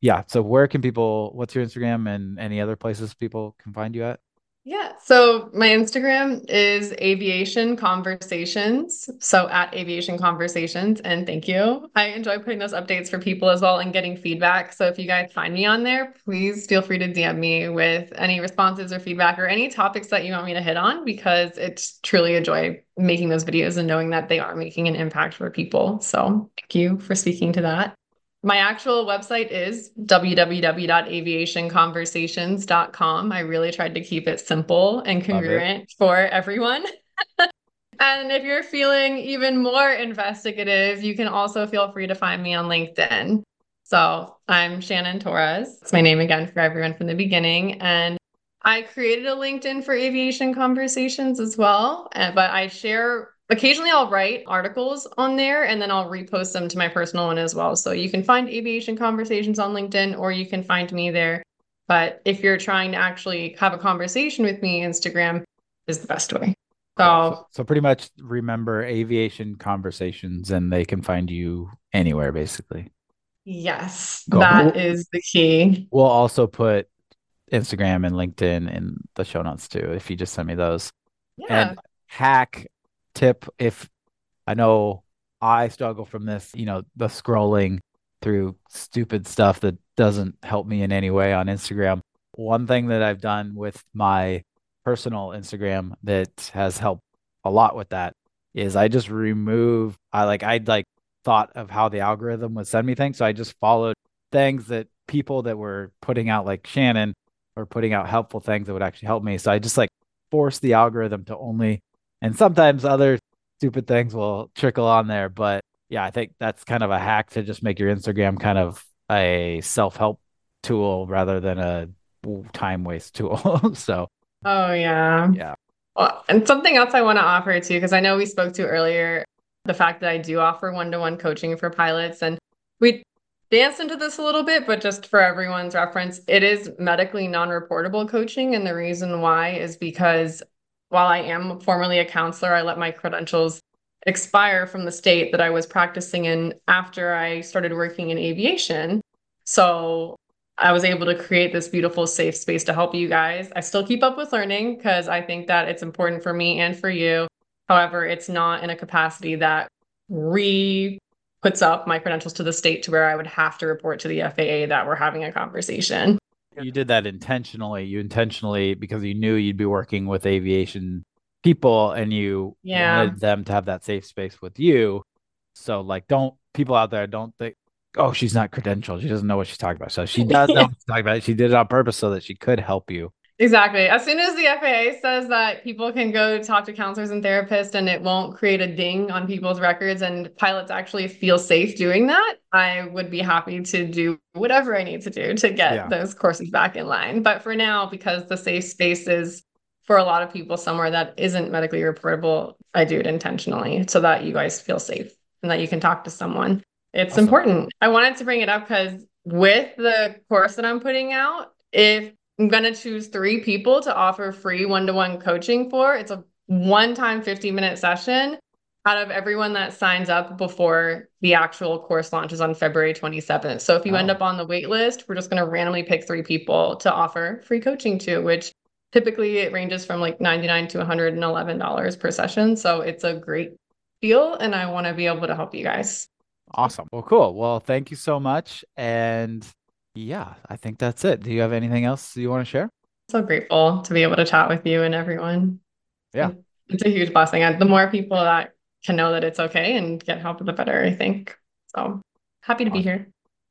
yeah, so where can people what's your Instagram and any other places people can find you at? Yeah. So my Instagram is aviation conversations. So at aviation conversations. And thank you. I enjoy putting those updates for people as well and getting feedback. So if you guys find me on there, please feel free to DM me with any responses or feedback or any topics that you want me to hit on because it's truly a joy making those videos and knowing that they are making an impact for people. So thank you for speaking to that. My actual website is www.aviationconversations.com. I really tried to keep it simple and congruent for everyone. and if you're feeling even more investigative, you can also feel free to find me on LinkedIn. So I'm Shannon Torres. It's my name again for everyone from the beginning. And I created a LinkedIn for aviation conversations as well, eh, but I share occasionally I'll write articles on there and then I'll repost them to my personal one as well. So you can find aviation conversations on LinkedIn or you can find me there. But if you're trying to actually have a conversation with me, Instagram is the best way. So, so, so pretty much remember aviation conversations and they can find you anywhere basically. Yes, cool. that is the key. We'll also put Instagram and LinkedIn in the show notes too if you just send me those. Yeah. And hack tip if I know I struggle from this, you know, the scrolling through stupid stuff that doesn't help me in any way on Instagram. One thing that I've done with my personal Instagram that has helped a lot with that is I just remove I like I'd like thought of how the algorithm would send me things. So I just followed things that people that were putting out like Shannon or putting out helpful things that would actually help me. So I just like forced the algorithm to only and sometimes other stupid things will trickle on there. But yeah, I think that's kind of a hack to just make your Instagram kind of a self help tool rather than a time waste tool. so, oh, yeah. Yeah. Well, and something else I want to offer too, because I know we spoke to earlier the fact that I do offer one to one coaching for pilots. And we danced into this a little bit, but just for everyone's reference, it is medically non reportable coaching. And the reason why is because while I am formerly a counselor, I let my credentials expire from the state that I was practicing in after I started working in aviation. So I was able to create this beautiful, safe space to help you guys. I still keep up with learning because I think that it's important for me and for you. However, it's not in a capacity that re puts up my credentials to the state to where I would have to report to the FAA that we're having a conversation you did that intentionally. You intentionally because you knew you'd be working with aviation people and you yeah. wanted them to have that safe space with you. So like don't people out there don't think oh she's not credentialed. She doesn't know what she's talking about. So she does know what she's talking about. She did it on purpose so that she could help you. Exactly. As soon as the FAA says that people can go talk to counselors and therapists and it won't create a ding on people's records and pilots actually feel safe doing that, I would be happy to do whatever I need to do to get yeah. those courses back in line. But for now, because the safe space is for a lot of people somewhere that isn't medically reportable, I do it intentionally so that you guys feel safe and that you can talk to someone. It's awesome. important. I wanted to bring it up because with the course that I'm putting out, if I'm going to choose three people to offer free one to one coaching for. It's a one time 50 minute session out of everyone that signs up before the actual course launches on February 27th. So if you end up on the wait list, we're just going to randomly pick three people to offer free coaching to, which typically it ranges from like 99 to $111 per session. So it's a great deal and I want to be able to help you guys. Awesome. Well, cool. Well, thank you so much. And yeah, I think that's it. Do you have anything else you want to share? So grateful to be able to chat with you and everyone. Yeah. It's a huge blessing. And the more people that can know that it's okay and get help, the better, I think. So happy to awesome. be here.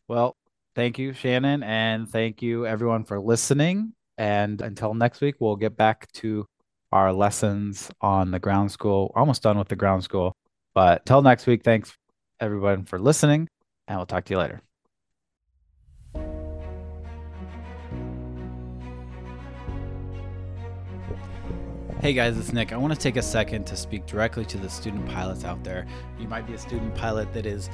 Well, thank you, Shannon. And thank you, everyone, for listening. And until next week, we'll get back to our lessons on the ground school. Almost done with the ground school. But till next week, thanks everyone for listening, and we'll talk to you later. Hey guys, it's Nick. I want to take a second to speak directly to the student pilots out there. You might be a student pilot that is,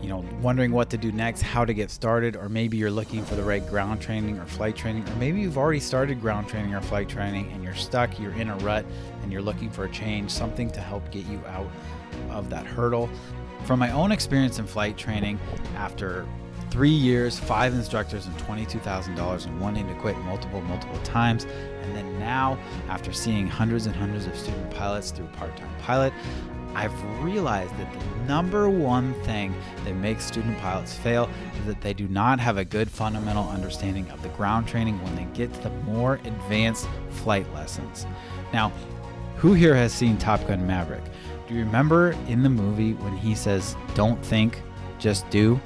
you know, wondering what to do next, how to get started, or maybe you're looking for the right ground training or flight training, or maybe you've already started ground training or flight training and you're stuck, you're in a rut, and you're looking for a change, something to help get you out of that hurdle. From my own experience in flight training, after three years, five instructors, and $22,000 and wanting to quit multiple, multiple times. And then now, after seeing hundreds and hundreds of student pilots through Part Time Pilot, I've realized that the number one thing that makes student pilots fail is that they do not have a good fundamental understanding of the ground training when they get to the more advanced flight lessons. Now, who here has seen Top Gun Maverick? Do you remember in the movie when he says, Don't think, just do?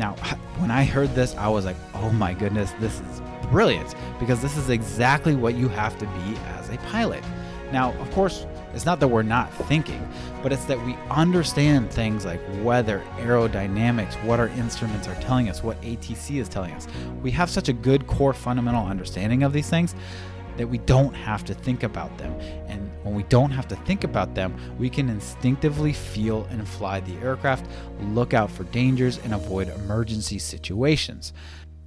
Now, when I heard this, I was like, oh my goodness, this is brilliant because this is exactly what you have to be as a pilot. Now, of course, it's not that we're not thinking, but it's that we understand things like weather, aerodynamics, what our instruments are telling us, what ATC is telling us. We have such a good core fundamental understanding of these things that we don't have to think about them. And when we don't have to think about them, we can instinctively feel and fly the aircraft, look out for dangers, and avoid emergency situations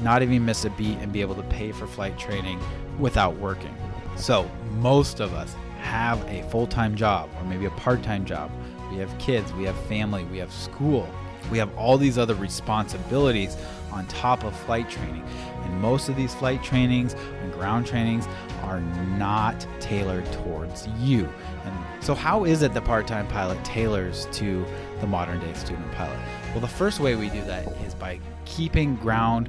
not even miss a beat and be able to pay for flight training without working. So, most of us have a full time job or maybe a part time job. We have kids, we have family, we have school, we have all these other responsibilities on top of flight training. And most of these flight trainings and ground trainings are not tailored towards you. And so, how is it the part time pilot tailors to the modern day student pilot? Well, the first way we do that is by keeping ground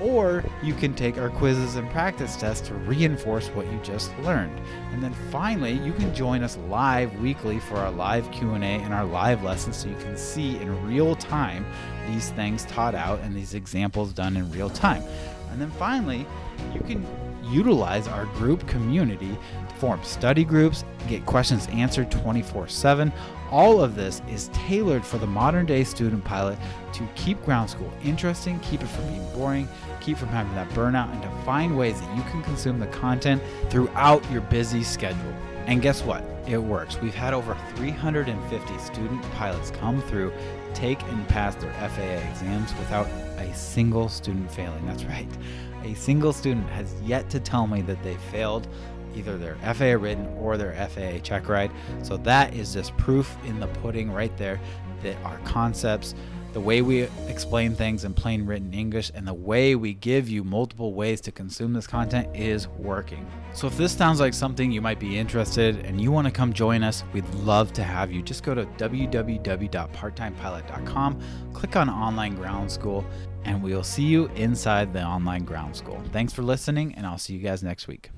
or you can take our quizzes and practice tests to reinforce what you just learned. And then finally, you can join us live weekly for our live Q&A and our live lessons so you can see in real time these things taught out and these examples done in real time. And then finally, you can utilize our group community form study groups, get questions answered 24 7. All of this is tailored for the modern day student pilot to keep ground school interesting, keep it from being boring, keep from having that burnout, and to find ways that you can consume the content throughout your busy schedule. And guess what? It works. We've had over 350 student pilots come through, take and pass their FAA exams without a single student failing. That's right. A single student has yet to tell me that they failed either their FAA written or their FAA check ride. So that is just proof in the pudding right there that our concepts, the way we explain things in plain written English, and the way we give you multiple ways to consume this content is working. So if this sounds like something you might be interested in and you want to come join us, we'd love to have you. Just go to www.parttimepilot.com, click on online ground school, and we'll see you inside the online ground school. Thanks for listening, and I'll see you guys next week.